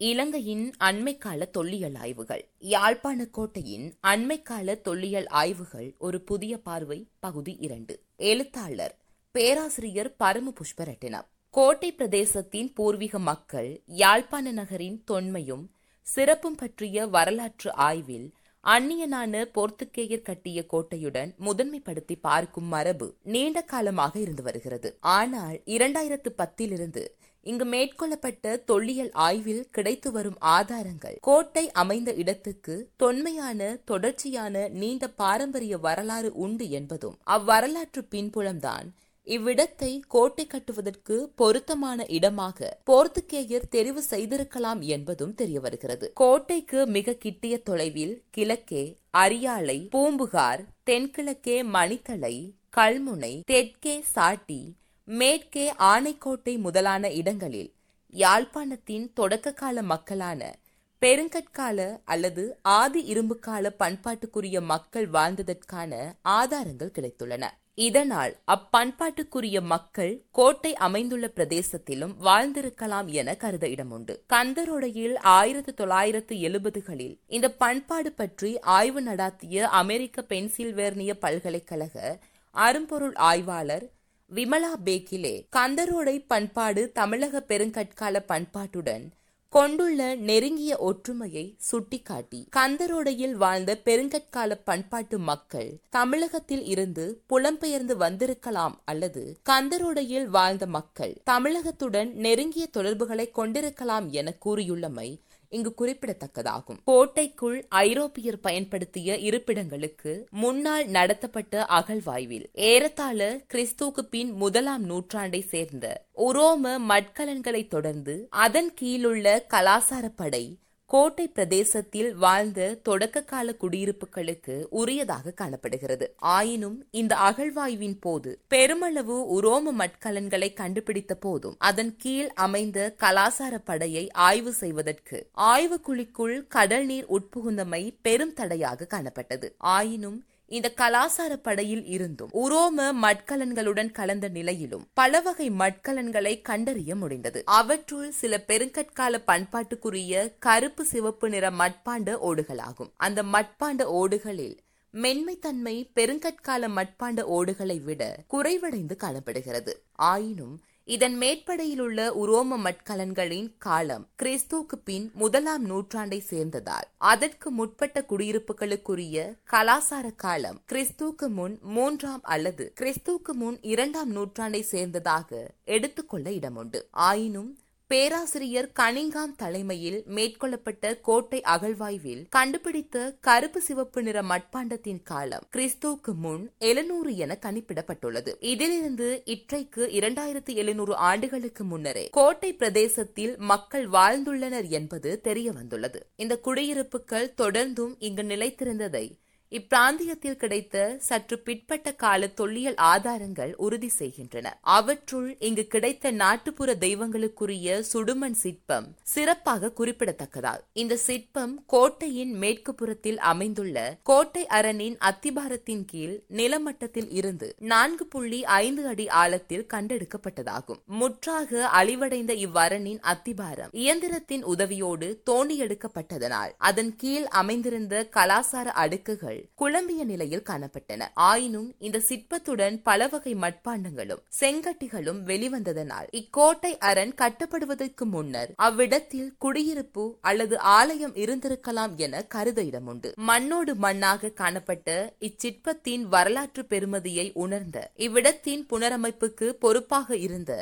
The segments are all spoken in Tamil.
இலங்கையின் அண்மைக்கால தொல்லியல் ஆய்வுகள். யாழ்ப்பாண கோட்டையின் அண்மைக்கால தொல்லியல் ஆய்வுகள் ஒரு புதிய பார்வை பகுதி இரண்டு. எழுத்தாளர் பேராசிரியர் பரம புஷ்பரட்டினம். கோட்டை பிரதேசத்தின் பூர்வீக மக்கள் யாழ்ப்பாண நகரின் தொன்மையும் சிறப்பும் பற்றிய வரலாற்று ஆய்வில் அந்நியனான போர்த்துகேயர் கட்டிய கோட்டையுடன் முதன்மைப்படுத்தி பார்க்கும் மரபு நீண்ட காலமாக இருந்து வருகிறது. ஆனால் இரண்டாயிரத்து பத்திலிருந்து இங்கு மேற்கொள்ளப்பட்ட தொல்லியல் ஆய்வில் கிடைத்து வரும் ஆதாரங்கள். கோட்டை அமைந்த இடத்துக்கு தொன்மையான தொடர்ச்சியான நீண்ட பாரம்பரிய வரலாறு உண்டு என்பதும் அவ்வரலாற்று பின்புலம்தான். இவ்விடத்தை கோட்டை கட்டுவதற்கு பொருத்தமான இடமாக போர்த்துகேயர் தெரிவு செய்திருக்கலாம் என்பதும் தெரிய வருகிறது கோட்டைக்கு மிக கிட்டிய தொலைவில் கிழக்கே அரியாலை பூம்புகார் தென்கிழக்கே மணித்தலை கல்முனை தெற்கே சாட்டி மேற்கே ஆனைக்கோட்டை முதலான இடங்களில் யாழ்ப்பாணத்தின் தொடக்க கால மக்களான பெருங்கற்கால அல்லது ஆதி இரும்புக்கால பண்பாட்டுக்குரிய மக்கள் வாழ்ந்ததற்கான ஆதாரங்கள் கிடைத்துள்ளன. இதனால் அப்பண்பாட்டுக்குரிய மக்கள் கோட்டை அமைந்துள்ள பிரதேசத்திலும் வாழ்ந்திருக்கலாம் என கருத இடமுண்டு. கந்தரோடையில் ஆயிரத்தி தொள்ளாயிரத்து எழுபதுகளில் இந்த பண்பாடு பற்றி ஆய்வு நடாத்திய அமெரிக்க பென்சில்வேர்னிய பல்கலைக்கழக அரும்பொருள் ஆய்வாளர் விமலா பேக்கிலே கந்தரோடை பண்பாடு தமிழக பெருங்கற்கால பண்பாட்டுடன் கொண்டுள்ள நெருங்கிய ஒற்றுமையை சுட்டிக்காட்டி கந்தரோடையில் வாழ்ந்த பெருங்கற்கால பண்பாட்டு மக்கள் தமிழகத்தில் இருந்து புலம்பெயர்ந்து வந்திருக்கலாம் அல்லது கந்தரோடையில் வாழ்ந்த மக்கள் தமிழகத்துடன் நெருங்கிய தொடர்புகளை கொண்டிருக்கலாம் என கூறியுள்ளமை இங்கு குறிப்பிடத்தக்கதாகும். கோட்டைக்குள் ஐரோப்பியர் பயன்படுத்திய இருப்பிடங்களுக்கு முன்னால் நடத்தப்பட்ட அகழ்வாய்வில் ஏறத்தாழ கிறிஸ்துவுக்கு பின் முதலாம் நூற்றாண்டை சேர்ந்த உரோம மட்கலன்களை தொடர்ந்து அதன் கீழுள்ள கலாசாரப்படை படை கோட்டை பிரதேசத்தில் வாழ்ந்த தொடக்க கால குடியிருப்புகளுக்கு உரியதாக காணப்படுகிறது. ஆயினும் இந்த அகழ்வாய்வின் போது பெருமளவு உரோம மட்கலன்களை கண்டுபிடித்த போதும் அதன் கீழ் அமைந்த கலாசார படையை ஆய்வு செய்வதற்கு ஆய்வுக்குழிக்குள் கடல் நீர் உட்புகுந்தமை பெரும் தடையாக காணப்பட்டது. ஆயினும் இந்த கலாசார படையில் இருந்தும் உரோம மட்கலன்களுடன் கலந்த நிலையிலும் பல வகை மட்கலன்களை கண்டறிய முடிந்தது. அவற்றுள் சில பெருங்கற்கால பண்பாட்டுக்குரிய கருப்பு சிவப்பு நிற மட்பாண்ட ஓடுகளாகும். அந்த மட்பாண்ட ஓடுகளில் மென்மைத்தன்மை பெருங்கற்கால மட்பாண்ட ஓடுகளை விட குறைவடைந்து காணப்படுகிறது. ஆயினும் இதன் மேற்படையில் உள்ள உரோம மட்கலன்களின் காலம் கிறிஸ்துவுக்கு பின் முதலாம் நூற்றாண்டை சேர்ந்ததால். அதற்கு முற்பட்ட குடியிருப்புகளுக்குரிய கலாசார காலம் கிறிஸ்துவுக்கு முன் மூன்றாம் அல்லது கிறிஸ்துவுக்கு முன் இரண்டாம் நூற்றாண்டை சேர்ந்ததாக எடுத்துக்கொள்ள இடமுண்டு. ஆயினும் பேராசிரியர் கனிங்காம் தலைமையில் மேற்கொள்ளப்பட்ட கோட்டை அகழ்வாய்வில் கண்டுபிடித்த கருப்பு சிவப்பு நிற மட்பாண்டத்தின் காலம் கிறிஸ்துவுக்கு முன் எழுநூறு என கணிப்பிடப்பட்டுள்ளது. இதிலிருந்து இற்றைக்கு இரண்டாயிரத்தி எழுநூறு ஆண்டுகளுக்கு முன்னரே கோட்டை பிரதேசத்தில் மக்கள் வாழ்ந்துள்ளனர் என்பது தெரிய வந்துள்ளது இந்த குடியிருப்புகள் தொடர்ந்தும் இங்கு நிலைத்திருந்ததை இப்பிராந்தியத்தில் கிடைத்த சற்று பிற்பட்ட கால தொல்லியல் ஆதாரங்கள் உறுதி செய்கின்றன. அவற்றுள் இங்கு கிடைத்த நாட்டுப்புற தெய்வங்களுக்குரிய சுடுமண் சிற்பம் சிறப்பாக குறிப்பிடத்தக்கதால். இந்த சிற்பம் கோட்டையின் மேற்கு புறத்தில் அமைந்துள்ள கோட்டை அரணின் அத்திபாரத்தின் கீழ் நிலமட்டத்தில் இருந்து நான்கு புள்ளி ஐந்து அடி ஆழத்தில் கண்டெடுக்கப்பட்டதாகும். முற்றாக அழிவடைந்த இவ்வரணின் அத்திபாரம் இயந்திரத்தின் உதவியோடு தோண்டி எடுக்கப்பட்டதனால் அதன் கீழ் அமைந்திருந்த கலாசார அடுக்குகள் குழம்பிய நிலையில் காணப்பட்டன. ஆயினும் இந்த சிற்பத்துடன் பல வகை மட்பாண்டங்களும் செங்கட்டிகளும் வெளிவந்ததனால் இக்கோட்டை அரண் கட்டப்படுவதற்கு முன்னர் அவ்விடத்தில் குடியிருப்பு அல்லது ஆலயம் இருந்திருக்கலாம் என கருத இடமுண்டு மண்ணோடு மண்ணாக காணப்பட்ட இச்சிற்பத்தின் வரலாற்று பெருமதியை உணர்ந்த இவ்விடத்தின் புனரமைப்புக்கு பொறுப்பாக இருந்த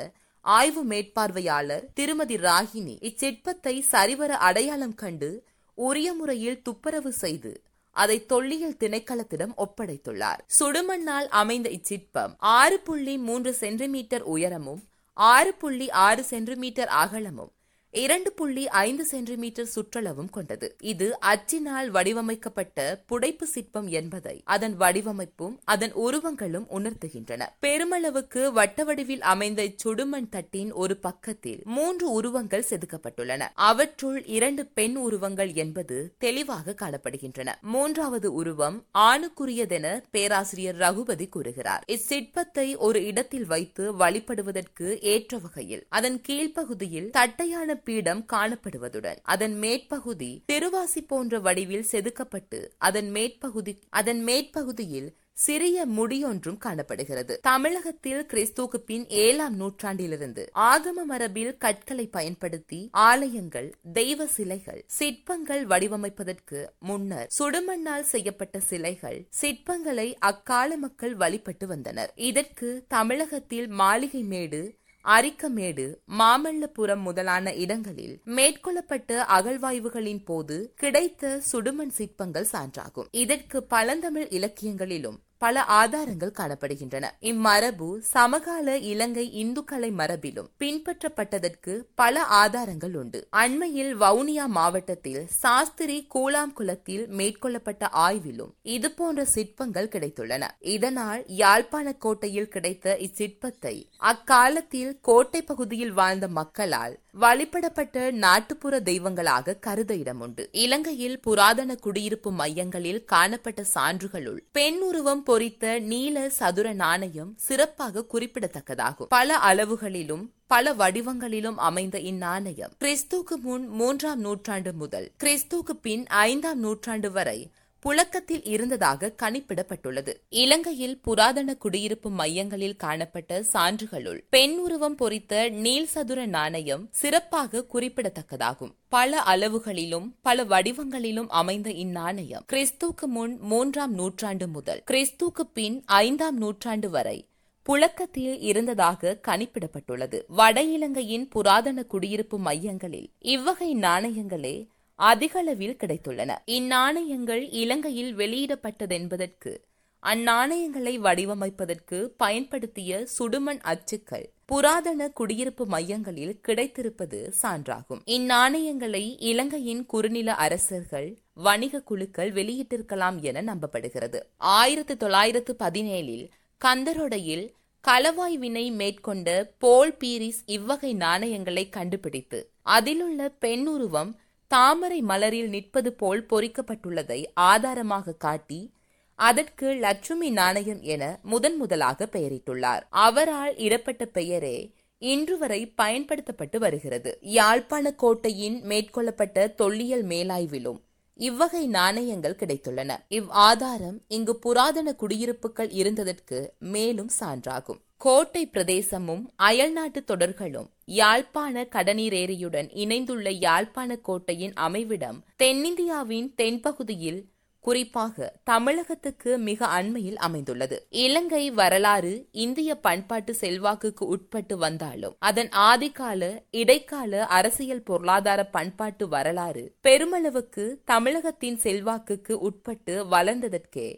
ஆய்வு மேற்பார்வையாளர் திருமதி ராகினி இச்சிற்பத்தை சரிவர அடையாளம் கண்டு உரிய முறையில் துப்புரவு செய்து அதை தொல்லியல் திணைக்களத்திடம் ஒப்படைத்துள்ளார். சுடுமண்ணால் அமைந்த இச்சிற்பம் ஆறு புள்ளி மூன்று சென்டிமீட்டர் உயரமும் ஆறு புள்ளி ஆறு சென்டிமீட்டர் அகலமும் இரண்டு புள்ளி ஐந்து சென்டிமீட்டர் சுற்றளவும் கொண்டது. இது அச்சினால் வடிவமைக்கப்பட்ட புடைப்பு சிற்பம் என்பதை அதன் வடிவமைப்பும் அதன் உருவங்களும் உணர்த்துகின்றன. பெருமளவுக்கு வட்ட வடிவில் அமைந்த இச்சுடுமண் தட்டின் ஒரு பக்கத்தில் மூன்று உருவங்கள் செதுக்கப்பட்டுள்ளன. அவற்றுள் இரண்டு பெண் உருவங்கள் என்பது தெளிவாக காணப்படுகின்றன. மூன்றாவது உருவம் ஆணுக்குரியதென பேராசிரியர் ரகுபதி கூறுகிறார். இச்சிற்பத்தை ஒரு இடத்தில் வைத்து வழிபடுவதற்கு ஏற்ற வகையில் அதன் கீழ்ப்பகுதியில் தட்டையான பீடம் காணப்படுவதுடன் அதன் மேற்பகுதி தெருவாசி போன்ற வடிவில் செதுக்கப்பட்டு அதன் மேற்பகுதி அதன் மேற்பகுதியில் சிறிய முடியொன்றும் காணப்படுகிறது. தமிழகத்தில் கிறிஸ்துக்கு பின் ஏழாம் நூற்றாண்டிலிருந்து ஆகம மரபில் கற்களை பயன்படுத்தி ஆலயங்கள் தெய்வ சிலைகள் சிற்பங்கள் வடிவமைப்பதற்கு முன்னர் சுடுமண்ணால் செய்யப்பட்ட சிலைகள் சிற்பங்களை அக்கால மக்கள் வழிபட்டு வந்தனர். இதற்கு தமிழகத்தில் மாளிகை மேடு அரிக்கமேடு மாமல்லபுரம் முதலான இடங்களில் மேற்கொள்ளப்பட்ட அகழ்வாய்வுகளின் போது கிடைத்த சுடுமண் சிற்பங்கள் சான்றாகும். இதற்கு பழந்தமிழ் இலக்கியங்களிலும் பல ஆதாரங்கள் காணப்படுகின்றன. இம்மரபு சமகால இலங்கை இந்துக்கலை மரபிலும் பின்பற்றப்பட்டதற்கு பல ஆதாரங்கள் உண்டு. அண்மையில் வவுனியா மாவட்டத்தில் சாஸ்திரி கூலாம்குளத்தில் மேற்கொள்ளப்பட்ட ஆய்விலும் இது போன்ற சிற்பங்கள் கிடைத்துள்ளன. இதனால் யாழ்ப்பாண கோட்டையில் கிடைத்த இச்சிற்பத்தை அக்காலத்தில் கோட்டை பகுதியில் வாழ்ந்த மக்களால் வழிபடப்பட்ட நாட்டுப்புற தெய்வங்களாக கருத இடம் உண்டு. இலங்கையில் புராதன குடியிருப்பு மையங்களில் காணப்பட்ட சான்றுகளுள் பெண் உருவம் பொறித்த நீல சதுர நாணயம் சிறப்பாக குறிப்பிடத்தக்கதாகும். பல அளவுகளிலும் பல வடிவங்களிலும் அமைந்த இந்நாணயம் கிறிஸ்துக்கு முன் மூன்றாம் நூற்றாண்டு முதல் கிறிஸ்துக்கு பின் ஐந்தாம் நூற்றாண்டு வரை புழக்கத்தில் இருந்ததாக கணிப்பிடப்பட்டுள்ளது. இலங்கையில் புராதன குடியிருப்பு மையங்களில் காணப்பட்ட சான்றுகளுள் பெண் உருவம் பொறித்த நீல் சதுர நாணயம் சிறப்பாக குறிப்பிடத்தக்கதாகும். பல அளவுகளிலும் பல வடிவங்களிலும் அமைந்த இந்நாணயம் கிறிஸ்துக்கு முன் மூன்றாம் நூற்றாண்டு முதல் கிறிஸ்துக்கு பின் ஐந்தாம் நூற்றாண்டு வரை புழக்கத்தில் இருந்ததாக கணிப்பிடப்பட்டுள்ளது. வட இலங்கையின் புராதன குடியிருப்பு மையங்களில் இவ்வகை நாணயங்களே அதிகளவில் கிடைத்துள்ளன. இந்நாணயங்கள் இலங்கையில் வெளியிடப்பட்டதென்பதற்கு அந்நாணயங்களை வடிவமைப்பதற்கு பயன்படுத்திய சுடுமண் அச்சுக்கள் புராதன குடியிருப்பு மையங்களில் கிடைத்திருப்பது சான்றாகும். இந்நாணயங்களை இலங்கையின் குறுநில அரசர்கள் வணிக குழுக்கள் வெளியிட்டிருக்கலாம் என நம்பப்படுகிறது. ஆயிரத்தி தொள்ளாயிரத்து பதினேழில் கந்தரொடையில் களவாய்வினை மேற்கொண்ட போல் பீரிஸ் இவ்வகை நாணயங்களை கண்டுபிடித்து அதிலுள்ள பெண்ணுருவம் தாமரை மலரில் நிற்பது போல் பொறிக்கப்பட்டுள்ளதை ஆதாரமாக காட்டி அதற்கு லட்சுமி நாணயம் என முதன் முதலாக பெயரிட்டுள்ளார். அவரால் இடப்பட்ட பெயரே இன்று வரை பயன்படுத்தப்பட்டு வருகிறது. யாழ்ப்பாண கோட்டையின் மேற்கொள்ளப்பட்ட தொல்லியல் மேலாய்விலும் இவ்வகை நாணயங்கள் கிடைத்துள்ளன. இவ் ஆதாரம் இங்கு புராதன குடியிருப்புகள் இருந்ததற்கு மேலும் சான்றாகும். கோட்டை பிரதேசமும் அயல்நாட்டு தொடர்களும் யாழ்ப்பாண கடனீரேரியுடன் இணைந்துள்ள யாழ்ப்பாண கோட்டையின் அமைவிடம் தென்னிந்தியாவின் தென்பகுதியில் குறிப்பாக தமிழகத்துக்கு மிக அண்மையில் அமைந்துள்ளது. இலங்கை வரலாறு இந்திய பண்பாட்டு செல்வாக்குக்கு உட்பட்டு வந்தாலும் அதன் ஆதிக்கால இடைக்கால அரசியல் பொருளாதார பண்பாட்டு வரலாறு பெருமளவுக்கு தமிழகத்தின் செல்வாக்குக்கு உட்பட்டு வளர்ந்ததற்கே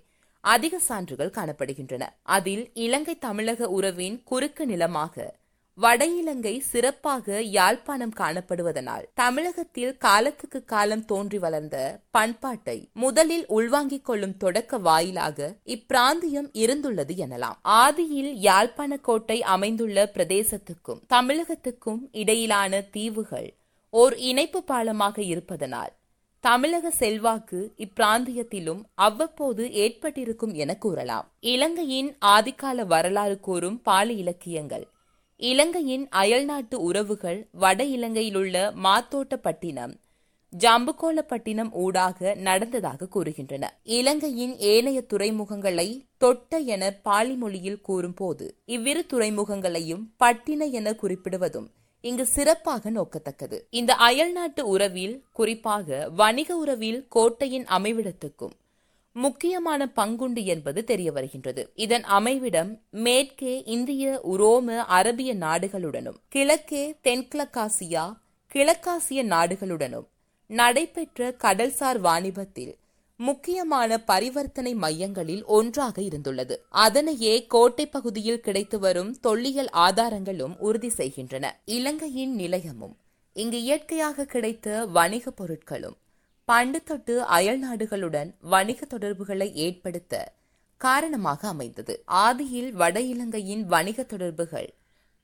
அதிக சான்றுகள் காணப்படுகின்றன. அதில் இலங்கை தமிழக உறவின் குறுக்கு நிலமாக வட இலங்கை சிறப்பாக யாழ்ப்பாணம் காணப்படுவதனால் தமிழகத்தில் காலத்துக்கு காலம் தோன்றி வளர்ந்த பண்பாட்டை முதலில் உள்வாங்கிக் கொள்ளும் தொடக்க வாயிலாக இப்பிராந்தியம் இருந்துள்ளது எனலாம். ஆதியில் யாழ்ப்பாண கோட்டை அமைந்துள்ள பிரதேசத்துக்கும் தமிழகத்துக்கும் இடையிலான தீவுகள் ஓர் இணைப்பு பாலமாக இருப்பதனால் தமிழக செல்வாக்கு இப்பிராந்தியத்திலும் அவ்வப்போது ஏற்பட்டிருக்கும் என கூறலாம். இலங்கையின் ஆதிக்கால வரலாறு கூறும் பாலி இலக்கியங்கள். இலங்கையின் அயல்நாட்டு உறவுகள் வட இலங்கையிலுள்ள மாத்தோட்டப்பட்டினம் ஜம்புகோலப்பட்டினம் ஊடாக நடந்ததாக கூறுகின்றன. இலங்கையின் ஏனைய துறைமுகங்களை தொட்ட என பாலி மொழியில் கூறும்போது இவ்விரு துறைமுகங்களையும் பட்டின என குறிப்பிடுவதும் இங்கு சிறப்பாக நோக்கத்தக்கது. இந்த அயல்நாட்டு உறவில் குறிப்பாக வணிக உறவில் கோட்டையின் அமைவிடத்துக்கும் முக்கியமான பங்குண்டு என்பது தெரிய வருகின்றது. இதன் அமைவிடம் மேற்கே இந்திய உரோம அரபிய நாடுகளுடனும் கிழக்கே தென்கிழக்காசியா கிழக்காசிய நாடுகளுடனும் நடைபெற்ற கடல்சார் வாணிபத்தில் முக்கியமான பரிவர்த்தனை மையங்களில் ஒன்றாக இருந்துள்ளது. அதனையே கோட்டை பகுதியில் கிடைத்து வரும் தொல்லியல் ஆதாரங்களும் உறுதி செய்கின்றன. இலங்கையின் நிலையமும் இங்கு இயற்கையாக கிடைத்த வணிகப் பொருட்களும் பண்டு தொட்டு அயல் நாடுகளுடன் வணிக தொடர்புகளை ஏற்படுத்த காரணமாக அமைந்தது. ஆதியில் வட இலங்கையின் வணிக தொடர்புகள்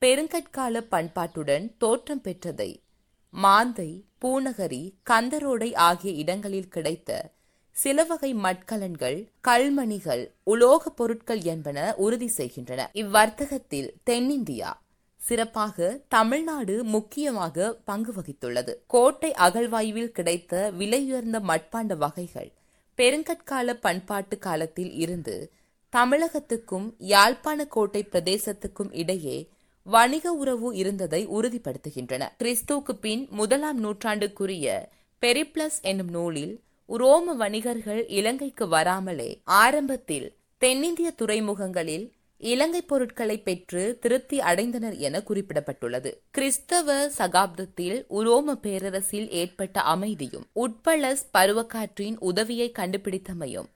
பெருங்கற்கால பண்பாட்டுடன் தோற்றம் பெற்றதை மாந்தை பூநகரி கந்தரோடை ஆகிய இடங்களில் கிடைத்த சில வகை மட்கலன்கள் கல்மணிகள் உலோகப் பொருட்கள் என்பன உறுதி செய்கின்றன. இவ்வர்த்தகத்தில் தென்னிந்தியா சிறப்பாக தமிழ்நாடு முக்கியமாக பங்கு வகித்துள்ளது. கோட்டை அகழ்வாய்வில் கிடைத்த விலையுயர்ந்த மட்பாண்ட வகைகள் பெருங்கற்கால பண்பாட்டு காலத்தில் இருந்து தமிழகத்துக்கும் யாழ்ப்பாண கோட்டை பிரதேசத்துக்கும் இடையே வணிக உறவு இருந்ததை உறுதிப்படுத்துகின்றன. கிறிஸ்துவுக்கு பின் முதலாம் நூற்றாண்டுக்குரிய பெரிப்ளஸ் என்னும் நூலில் உரோம வணிகர்கள் இலங்கைக்கு வராமலே ஆரம்பத்தில் தென்னிந்திய துறைமுகங்களில் இலங்கை பொருட்களை பெற்று திருப்தி அடைந்தனர் என குறிப்பிடப்பட்டுள்ளது. கிறிஸ்தவ சகாப்தத்தில் உரோம பேரரசில் ஏற்பட்ட அமைதியும் உட்பளஸ் பருவக்காற்றின் உதவியை கண்டுபிடித்தமையும்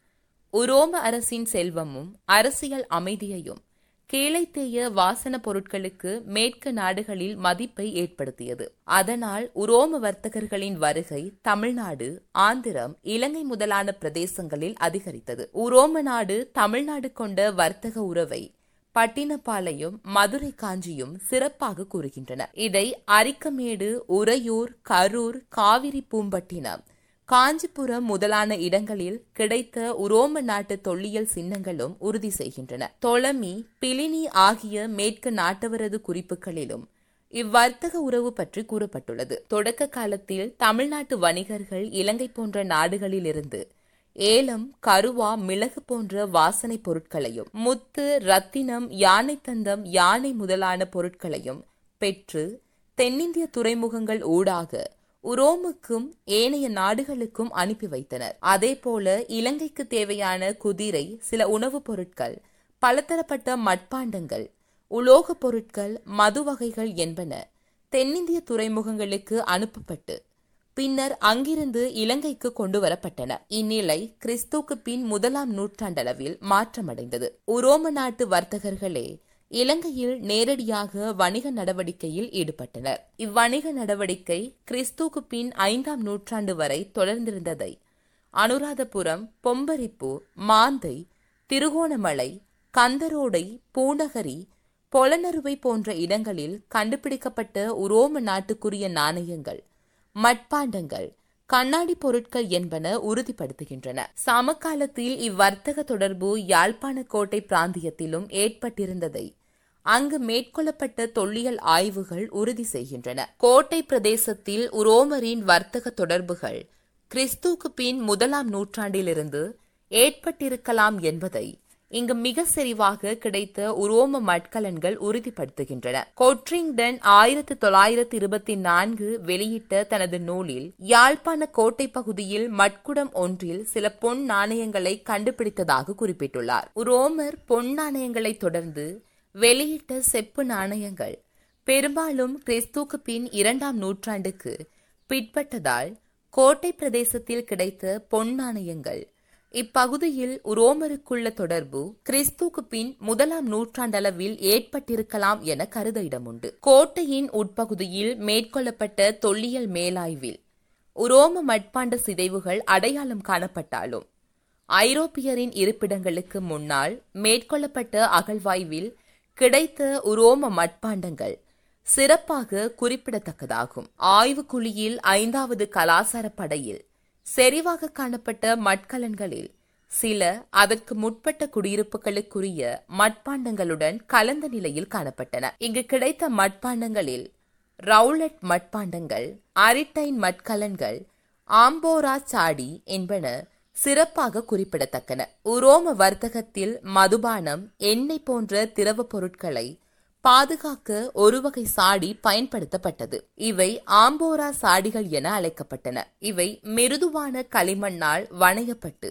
உரோம அரசின் செல்வமும் அரசியல் அமைதியையும் கீழைத்தேய வாசன பொருட்களுக்கு மேற்கு நாடுகளில் மதிப்பை ஏற்படுத்தியது. அதனால் உரோம வர்த்தகர்களின் வருகை தமிழ்நாடு ஆந்திரம் இலங்கை முதலான பிரதேசங்களில் அதிகரித்தது. உரோம நாடு தமிழ்நாடு கொண்ட வர்த்தக உறவை பட்டினப்பாளையம் மதுரை காஞ்சியும் சிறப்பாக கூறுகின்றன. இதை அரிக்கமேடு உறையூர் கரூர் காவிரி பூம்பட்டினம் காஞ்சிபுரம் முதலான இடங்களில் கிடைத்த உரோம நாட்டு தொல்லியல் சின்னங்களும் உறுதி செய்கின்றன. தொலமி பிலினி ஆகிய மேற்கு நாட்டவரது குறிப்புகளிலும் இவ்வர்த்தக உறவு பற்றி கூறப்பட்டுள்ளது. தொடக்க காலத்தில் தமிழ்நாட்டு வணிகர்கள் இலங்கை போன்ற நாடுகளிலிருந்து ஏலம் கருவா மிளகு போன்ற வாசனை பொருட்களையும் முத்து ரத்தினம் யானை தந்தம் யானை முதலான பொருட்களையும் பெற்று தென்னிந்திய துறைமுகங்கள் ஊடாக உரோமுக்கும் ஏனைய நாடுகளுக்கும் அனுப்பி வைத்தனர். அதேபோல இலங்கைக்கு தேவையான குதிரை சில உணவுப் பொருட்கள் பலதரப்பட்ட மட்பாண்டங்கள் உலோகப் பொருட்கள் மது வகைகள் என்பன தென்னிந்திய துறைமுகங்களுக்கு அனுப்பப்பட்டு பின்னர் அங்கிருந்து இலங்கைக்கு கொண்டு வரப்பட்டன. இந்நிலை கிறிஸ்துக்கு பின் முதலாம் நூற்றாண்டளவில் மாற்றமடைந்தது. உரோம நாட்டு வர்த்தகர்களே இலங்கையில் நேரடியாக வணிக நடவடிக்கையில் ஈடுபட்டனர். இவ்வணிக நடவடிக்கை கிறிஸ்துக்கு பின் ஐந்தாம் நூற்றாண்டு வரை தொடர்ந்திருந்ததை அனுராதபுரம் பொம்பரிப்பு மாந்தை திருகோணமலை கந்தரோடை பூநகரி பொலனறுவை போன்ற இடங்களில் கண்டுபிடிக்கப்பட்ட உரோம நாட்டுக்குரிய நாணயங்கள் மட்பாண்டங்கள் கண்ணாடி பொருட்கள் என்பன உறுதிப்படுத்துகின்றன. சமகாலத்தில் இவ்வர்த்தக தொடர்பு யாழ்ப்பாண கோட்டை பிராந்தியத்திலும் ஏற்பட்டிருந்ததை அங்கு மேற்கொள்ளப்பட்ட தொல்லியல் ஆய்வுகள் உறுதி செய்கின்றன. கோட்டை பிரதேசத்தில் உரோமரின் வர்த்தக தொடர்புகள் கிறிஸ்துவுக்கு பின் முதலாம் நூற்றாண்டிலிருந்து ஏற்பட்டிருக்கலாம் என்பதை இங்கு மிக செறிவாக கிடைத்த உரோம மட்கலன்கள் உறுதிப்படுத்துகின்றன. கொட்ரிங்டன் ஆயிரத்தி தொள்ளாயிரத்தி இருபத்தி நான்கு வெளியிட்ட தனது நூலில் யாழ்ப்பாண கோட்டை பகுதியில் மட்குடம் ஒன்றில் சில பொன் நாணயங்களை கண்டுபிடித்ததாக குறிப்பிட்டுள்ளார். உரோமர் பொன் நாணயங்களை தொடர்ந்து வெளியிட்ட செப்பு நாணயங்கள் பெரும்பாலும் கிறிஸ்துக்கு பின் இரண்டாம் நூற்றாண்டுக்கு பிற்பட்டதால் கோட்டை பிரதேசத்தில் கிடைத்த பொன் நாணயங்கள் இப்பகுதியில் உரோமருக்குள்ள தொடர்பு கிறிஸ்துக்கு பின் முதலாம் நூற்றாண்டளவில் ஏற்பட்டிருக்கலாம் என கருத இடமுண்டு கோட்டையின் உட்பகுதியில் மேற்கொள்ளப்பட்ட தொல்லியல் மேலாய்வில் உரோம மட்பாண்ட சிதைவுகள் அடையாளம் காணப்பட்டாலும் ஐரோப்பியரின் இருப்பிடங்களுக்கு முன்னால் மேற்கொள்ளப்பட்ட அகழ்வாய்வில் கிடைத்த உரோம மட்பாண்டங்கள் சிறப்பாக குறிப்பிடத்தக்கதாகும். ஆய்வுக்குழியில் ஐந்தாவது கலாசார படையில் செறிவாக காணப்பட்ட மட்கலன்களில் சில அதற்கு முற்பட்ட குடியிருப்புகளுக்குரிய மட்பாண்டங்களுடன் கலந்த நிலையில் காணப்பட்டன. இங்கு கிடைத்த மட்பாண்டங்களில் ரவுலட் மட்பாண்டங்கள் அரிட்டைன் மட்கலன்கள் ஆம்போரா சாடி என்பன சிறப்பாக குறிப்பிடத்தக்கன. உரோம வர்த்தகத்தில் மதுபானம் எண்ணெய் போன்ற திரவ பொருட்களை பாதுகாக்க ஒரு வகை சாடி பயன்படுத்தப்பட்டது. இவை ஆம்போரா சாடிகள் என அழைக்கப்பட்டன. இவை மிருதுவான களிமண்ணால் வணையப்பட்டு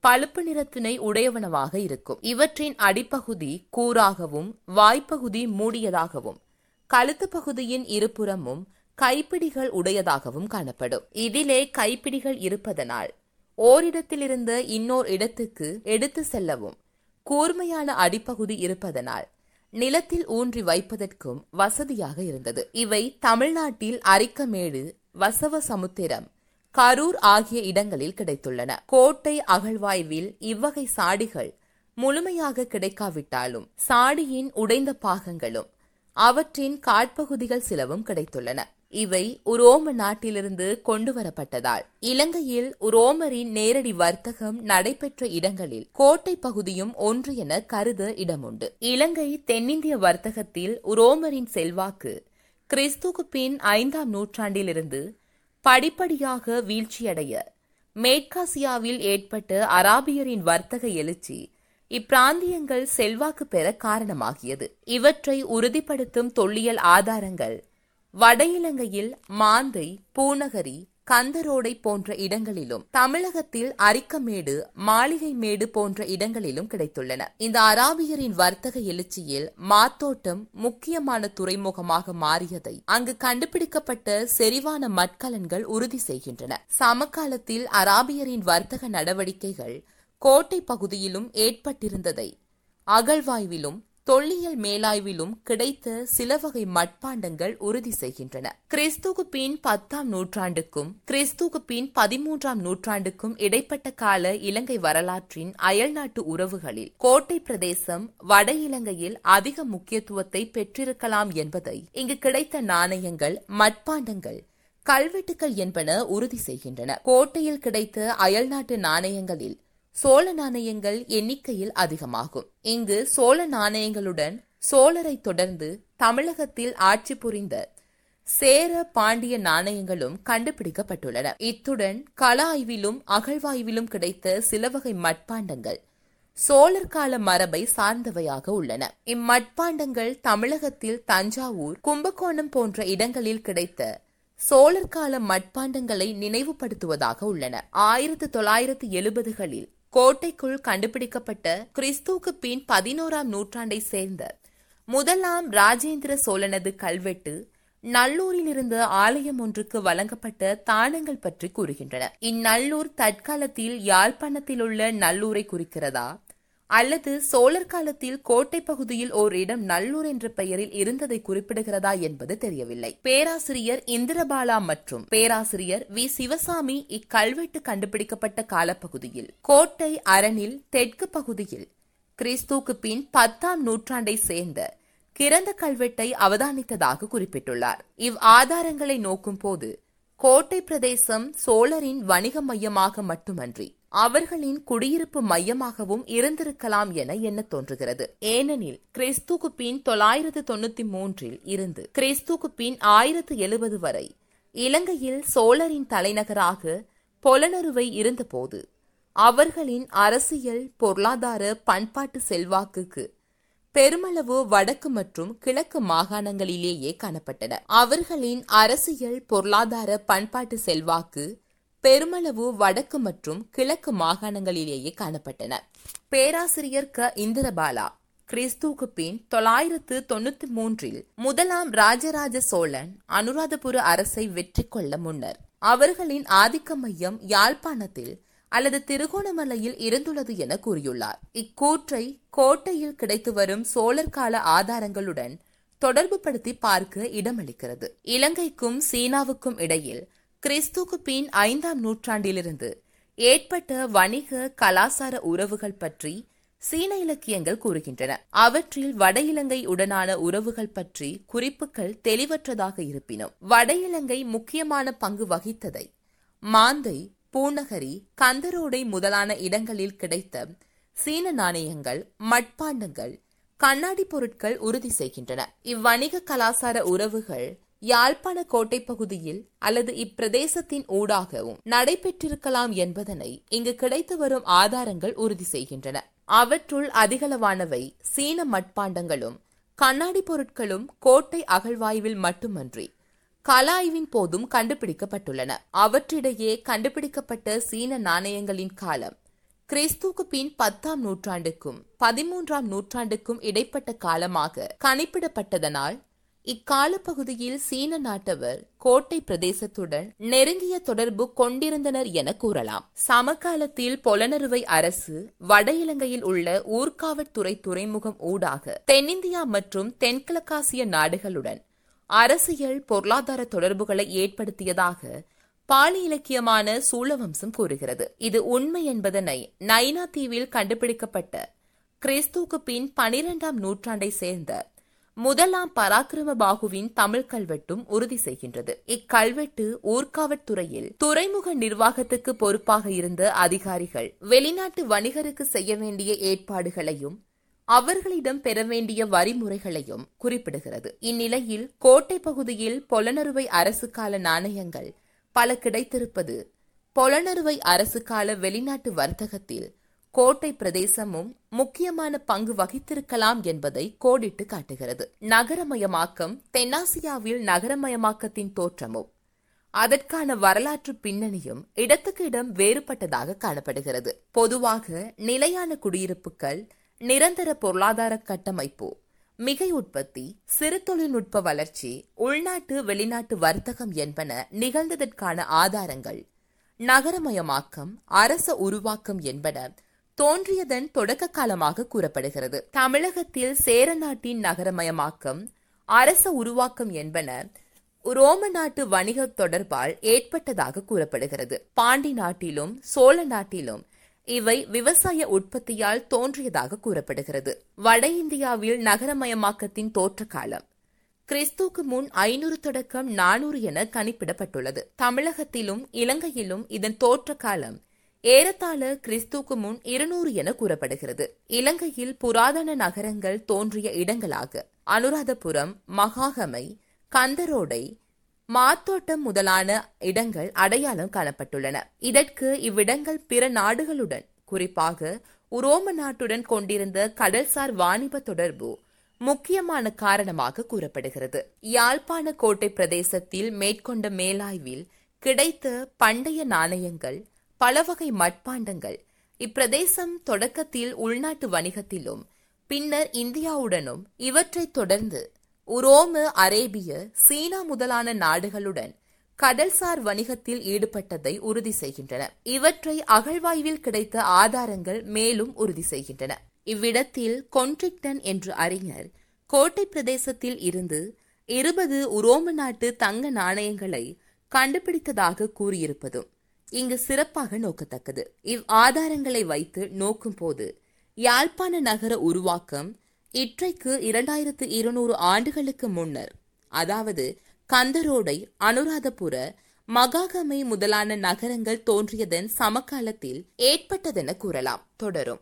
பழுப்பு நிறத்தினை உடையவனவாக இருக்கும். இவற்றின் அடிப்பகுதி கூறாகவும் வாய்ப்பகுதி மூடியதாகவும் கழுத்து பகுதியின் இருபுறமும் கைப்பிடிகள் உடையதாகவும் காணப்படும். இதிலே கைப்பிடிகள் இருப்பதனால் ஓரிடத்திலிருந்து இன்னோர் இடத்துக்கு எடுத்து செல்லவும் கூர்மையான அடிப்பகுதி இருப்பதனால் நிலத்தில் ஊன்றி வைப்பதற்கும் வசதியாக இருந்தது. இவை தமிழ்நாட்டில் அரிக்கமேடு வசவ சமுத்திரம் கரூர் ஆகிய இடங்களில் கிடைத்துள்ளன. கோட்டை அகழ்வாய்வில் இவ்வகை சாடிகள் முழுமையாக கிடைக்காவிட்டாலும் சாடியின் உடைந்த பாகங்களும் அவற்றின் காட்பகுதிகள் சிலவும் கிடைத்துள்ளன. இவை உரோம நாட்டிலிருந்து கொண்டு வரப்பட்டதால் இலங்கையில் உரோமரின் நேரடி வர்த்தகம் நடைபெற்ற இடங்களில் கோட்டை பகுதியும் ஒன்று என கருத இடமுண்டு. இலங்கை தென்னிந்திய வர்த்தகத்தில் உரோமரின் செல்வாக்கு கிறிஸ்துக்கு பின் ஐந்தாம் நூற்றாண்டிலிருந்து படிப்படியாக வீழ்ச்சியடைய மேற்காசியாவில் ஏற்பட்ட அராபியரின் வர்த்தக எழுச்சி இப்பிராந்தியங்கள் செல்வாக்கு பெற காரணமாகியது. இவற்றை உறுதிப்படுத்தும் தொல்லியல் ஆதாரங்கள் வட இலங்கையில் மாந்தை பூநகரி கந்தரோடை போன்ற இடங்களிலும் தமிழகத்தில் அரிக்கமேடு மாளிகை மேடு போன்ற இடங்களிலும் கிடைத்துள்ளன. இந்த அராபியரின் வர்த்தக எழுச்சியில் மாத்தோட்டம் முக்கியமான துறைமுகமாக மாறியதை அங்கு கண்டுபிடிக்கப்பட்ட செறிவான மட்கலன்கள் உறுதி செய்கின்றன. சமகாலத்தில் அராபியரின் வர்த்தக நடவடிக்கைகள் கோட்டை பகுதியிலும் ஏற்பட்டிருந்ததை அகழ்வாய்விலும் தொல்லியல் மேலாய்விலும் கிடைத்த சில வகை மட்பாண்டங்கள் உறுதி செய்கின்றன. கிறிஸ்துக்கு பின் பத்தாம் நூற்றாண்டுக்கும் கிறிஸ்துக்கு பின் பதிமூன்றாம் நூற்றாண்டுக்கும் இடைப்பட்ட கால இலங்கை வரலாற்றின் அயல்நாட்டு உறவுகளில் கோட்டை பிரதேசம் வட இலங்கையில் அதிக முக்கியத்துவத்தை பெற்றிருக்கலாம் என்பதை இங்கு கிடைத்த நாணயங்கள் மட்பாண்டங்கள் கல்வெட்டுகள் என்பன உறுதி செய்கின்றன. கோட்டையில் கிடைத்த அயல்நாட்டு நாணயங்களில் சோழ நாணயங்கள் எண்ணிக்கையில் அதிகமாகும். இங்கு சோழ நாணயங்களுடன் சோழரை தொடர்ந்து தமிழகத்தில் ஆட்சி புரிந்த சேர பாண்டிய நாணயங்களும் கண்டுபிடிக்கப்பட்டுள்ளன. இத்துடன் கள ஆய்விலும் அகழ்வாய்விலும் கிடைத்த சில வகை மட்பாண்டங்கள் சோழர் கால மரபை சார்ந்தவையாக உள்ளன. இம்மட்பாண்டங்கள் தமிழகத்தில் தஞ்சாவூர் கும்பகோணம் போன்ற இடங்களில் கிடைத்த சோழர் கால மட்பாண்டங்களை நினைவுபடுத்துவதாக உள்ளன. ஆயிரத்தி தொள்ளாயிரத்தி எழுபதுகளில் கோட்டைக்குள் கண்டுபிடிக்கப்பட்ட கிறிஸ்துவுக்கு பின் பதினோராம் நூற்றாண்டை சேர்ந்த முதலாம் ராஜேந்திர சோழனது கல்வெட்டு நல்லூரில் இருந்த ஆலயம் ஒன்றுக்கு வழங்கப்பட்ட தானங்கள் பற்றி கூறுகின்றன. இந்நல்லூர் தற்காலத்தில் யாழ்ப்பாணத்தில் உள்ள நல்லூரை குறிக்கிறதா? அல்லது சோழர் காலத்தில் கோட்டை பகுதியில் ஓர் இடம் நல்லூர் என்ற பெயரில் இருந்ததை குறிப்பிடுகிறதா என்பது தெரியவில்லை. பேராசிரியர் இந்திரபாலா மற்றும் பேராசிரியர் வி. சிவசாமி இக்கல்வெட்டு கண்டுபிடிக்கப்பட்ட காலப்பகுதியில் கோட்டை அரணில் தெற்கு பகுதியில் கிறிஸ்துக்கு பின் பத்தாம் நூற்றாண்டை சேர்ந்த கிறந்த கல்வெட்டை அவதானித்ததாக குறிப்பிட்டுள்ளார். இவ் ஆதாரங்களை நோக்கும் போது கோட்டை பிரதேசம் சோழரின் வணிக மையமாக மட்டுமன்றி அவர்களின் குடியிருப்பு மையமாகவும் இருந்திருக்கலாம் என எண்ண தோன்றுகிறது. ஏனெனில் கிறிஸ்துக்கு பின் தொள்ளாயிரத்து தொண்ணூத்தி மூன்றில் இருந்து கிறிஸ்துக்கு பின் ஆயிரத்து எழுபது வரை இலங்கையில் சோழரின் தலைநகராக பொலனருவை இருந்தபோது அவர்களின் அரசியல் பொருளாதார பண்பாட்டு செல்வாக்குக்கு பெருமளவு வடக்கு மற்றும் கிழக்கு மாகாணங்களிலேயே காணப்பட்டன. அவர்களின் அரசியல் பொருளாதார பண்பாட்டு செல்வாக்கு பெருமளவு வடக்கு மற்றும் கிழக்கு மாகாணங்களிலேயே காணப்பட்டன. பேராசிரியர் க. இந்திரபாலா கிறிஸ்துவுக்கு பின் தொள்ளாயிரத்து தொண்ணூத்தி மூன்றில் முதலாம் ராஜராஜ சோழன் அனுராதபுர அரசை வெற்றி கொள்ள முன்னர். அவர்களின் ஆதிக்க மையம் யாழ்ப்பாணத்தில் அல்லது திருகோணமலையில் இருந்துள்ளது என கூறியுள்ளார். இக்கூற்றை கோட்டையில் கிடைத்து வரும் சோழர் கால ஆதாரங்களுடன் தொடர்பு படுத்தி பார்க்க இடமளிக்கிறது. இலங்கைக்கும் சீனாவுக்கும் இடையில் கிறிஸ்துக்கு பின் ஐந்தாம் நூற்றாண்டிலிருந்து ஏற்பட்ட வணிக கலாசார உறவுகள் பற்றி சீன இலக்கியங்கள் கூறுகின்றன. அவற்றில் வட இலங்கை உடனான உறவுகள் பற்றி குறிப்புகள் தெளிவற்றதாக இருப்பினும் வட இலங்கை முக்கியமான பங்கு வகித்ததை மாந்தை பூநகரி கந்தரோடை முதலான இடங்களில் கிடைத்த சீன நாணயங்கள் மட்பாண்டங்கள் கண்ணாடி பொருட்கள் உறுதி செய்கின்றன. இவ்வணிக கலாசார உறவுகள் யாழ்ப்பாண கோட்டை பகுதியில் அல்லது இப்பிரதேசத்தின் ஊடாகவும் நடைபெற்றிருக்கலாம் என்பதனை இங்கு கிடைத்து வரும் ஆதாரங்கள் உறுதி செய்கின்றன. அவற்றுள் அதிகளவானவை சீன மட்பாண்டங்களும் கண்ணாடி பொருட்களும் கோட்டை அகழ்வாய்வில் மட்டுமன்றி கலாய்வின் போதும் கண்டுபிடிக்கப்பட்டுள்ளன. அவற்றிடையே கண்டுபிடிக்கப்பட்ட சீன நாணயங்களின் காலம் கிறிஸ்துக்கு பின் பத்தாம் நூற்றாண்டுக்கும் பதிமூன்றாம் நூற்றாண்டுக்கும் இடைப்பட்ட காலமாக கணிப்பிடப்பட்டதனால் இக்கால பகுதியில் சீன நாட்டவர் கோட்டை பிரதேசத்துடன் நெருங்கிய தொடர்பு கொண்டிருந்தனர் என கூறலாம். சமகாலத்தில் பொலனறுவை அரசு வட இலங்கையில் உள்ள ஊர்காவற்துறை துறைமுகம் ஊடாக தென்னிந்தியா மற்றும் தென்கிழக்காசிய நாடுகளுடன் அரசியல் பொருளாதார தொடர்புகளை ஏற்படுத்தியதாக பாலி இலக்கியமான சூழவம்சம் கூறுகிறது. இது உண்மை என்பதனை நைனா தீவில் கண்டுபிடிக்கப்பட்ட கிறிஸ்துவுக்கு பின் பனிரெண்டாம் நூற்றாண்டை சேர்ந்த முதலாம் பராக்கிரம பாகுவின் தமிழ் கல்வெட்டும் உறுதி செய்கின்றது. இக்கல்வெட்டு ஊர்காவற்துறையில் துறைமுக நிர்வாகத்துக்கு பொறுப்பாக இருந்த அதிகாரிகள் வெளிநாட்டு வணிகருக்கு செய்ய வேண்டிய ஏற்பாடுகளையும் அவர்களிடம் பெற வேண்டிய வரிமுறைகளையும் குறிப்பிடுகிறது. இந்நிலையில் கோட்டை பகுதியில் பொலனறுவை அரசு கால நாணயங்கள் பல கிடைத்திருப்பது பொலனறுவை அரசு கால வெளிநாட்டு வர்த்தகத்தில் கோட்டை பிரதேசமும் முக்கியமான பங்கு வகித்திருக்கலாம் என்பதை கோடிட்டு காட்டுகிறது. நகரமயமாக்கம் தென்னாசியாவில் நகரமயமாக்கத்தின் தோற்றமும் அதற்கான வரலாற்று பின்னணியும் இடத்துக்கு இடம் வேறுபட்டதாக காணப்படுகிறது. பொதுவாக நிலையான குடியிருப்புகள் நிரந்தர பொருளாதார கட்டமைப்பு மிகை உற்பத்தி சிறு தொழில்நுட்ப வளர்ச்சி உள்நாட்டு வெளிநாட்டு வர்த்தகம் என்பன நிகழ்ந்ததற்கான ஆதாரங்கள். நகரமயமாக்கம் அரச உருவாக்கம் என்பன தோன்றியதன் தொடக்க காலமாக கூறப்படுகிறது. தமிழகத்தில் சேர நாட்டின் நகரமயமாக்கம் அரச உருவாக்கம் என்பன ரோம நாட்டு வணிக தொடர்பால் ஏற்பட்டதாக கூறப்படுகிறது. பாண்டி நாட்டிலும் சோழ நாட்டிலும் இவை விவசாய உற்பத்தியால் தோன்றியதாக கூறப்படுகிறது. வட இந்தியாவில் நகரமயமாக்கத்தின் தோற்ற காலம் கிறிஸ்துக்கு முன் ஐநூறு தொடக்கம் நானூறு என கணிப்பிடப்பட்டுள்ளது. தமிழகத்திலும் இலங்கையிலும் இதன் தோற்ற காலம் ஏறத்தாழ கிறிஸ்துக்கு முன் இருநூறு என கூறப்படுகிறது. இலங்கையில் புராதன நகரங்கள் தோன்றிய இடங்களாக அனுராதபுரம் மகாகமை கந்தரோடை மாத்தோட்டம் முதலான இடங்கள் அடையாளம் காணப்பட்டுள்ளன. இதற்கு இவ்விடங்கள் பிற நாடுகளுடன் குறிப்பாக உரோம நாட்டுடன் கொண்டிருந்த கடல்சார் வாணிப தொடர்பு முக்கியமான காரணமாக கூறப்படுகிறது. யாழ்ப்பாண கோட்டை பிரதேசத்தில் மேற்கொண்ட மேலாய்வில் கிடைத்த பண்டைய நாணயங்கள் பல வகை மட்பாண்டங்கள். இப்பிரதேசம் தொடக்கத்தில் உள்நாட்டு வணிகத்திலும் பின்னர் இந்தியாவுடனும் இவற்றைத் தொடர்ந்து உரோம அரேபிய சீனா முதலான நாடுகளுடன் கடல்சார் வணிகத்தில் ஈடுபட்டதை உறுதி செய்கின்றன. இவற்றை அகழ்வாய்வில் கிடைத்த ஆதாரங்கள் மேலும் உறுதி செய்கின்றன. இவ்விடத்தில் கொன்ட்ரிக்டன் என்ற அறிஞர் கோட்டை பிரதேசத்தில் இருந்து இருபது உரோம நாட்டு தங்க நாணயங்களை கண்டுபிடித்ததாக கூறியிருப்பதும் இங்கு சிறப்பாக நோக்கத்தக்கது. இவ் ஆதாரங்களை வைத்து நோக்கும் போது யாழ்ப்பாண நகர உருவாக்கம் இற்றைக்கு இரண்டாயிரத்து இருநூறு ஆண்டுகளுக்கு முன்னர் அதாவது கந்தரோடை அனுராதபுர மகாகமை முதலான நகரங்கள் தோன்றியதன் சமகாலத்தில் ஏற்பட்டதென கூறலாம். தொடரும்.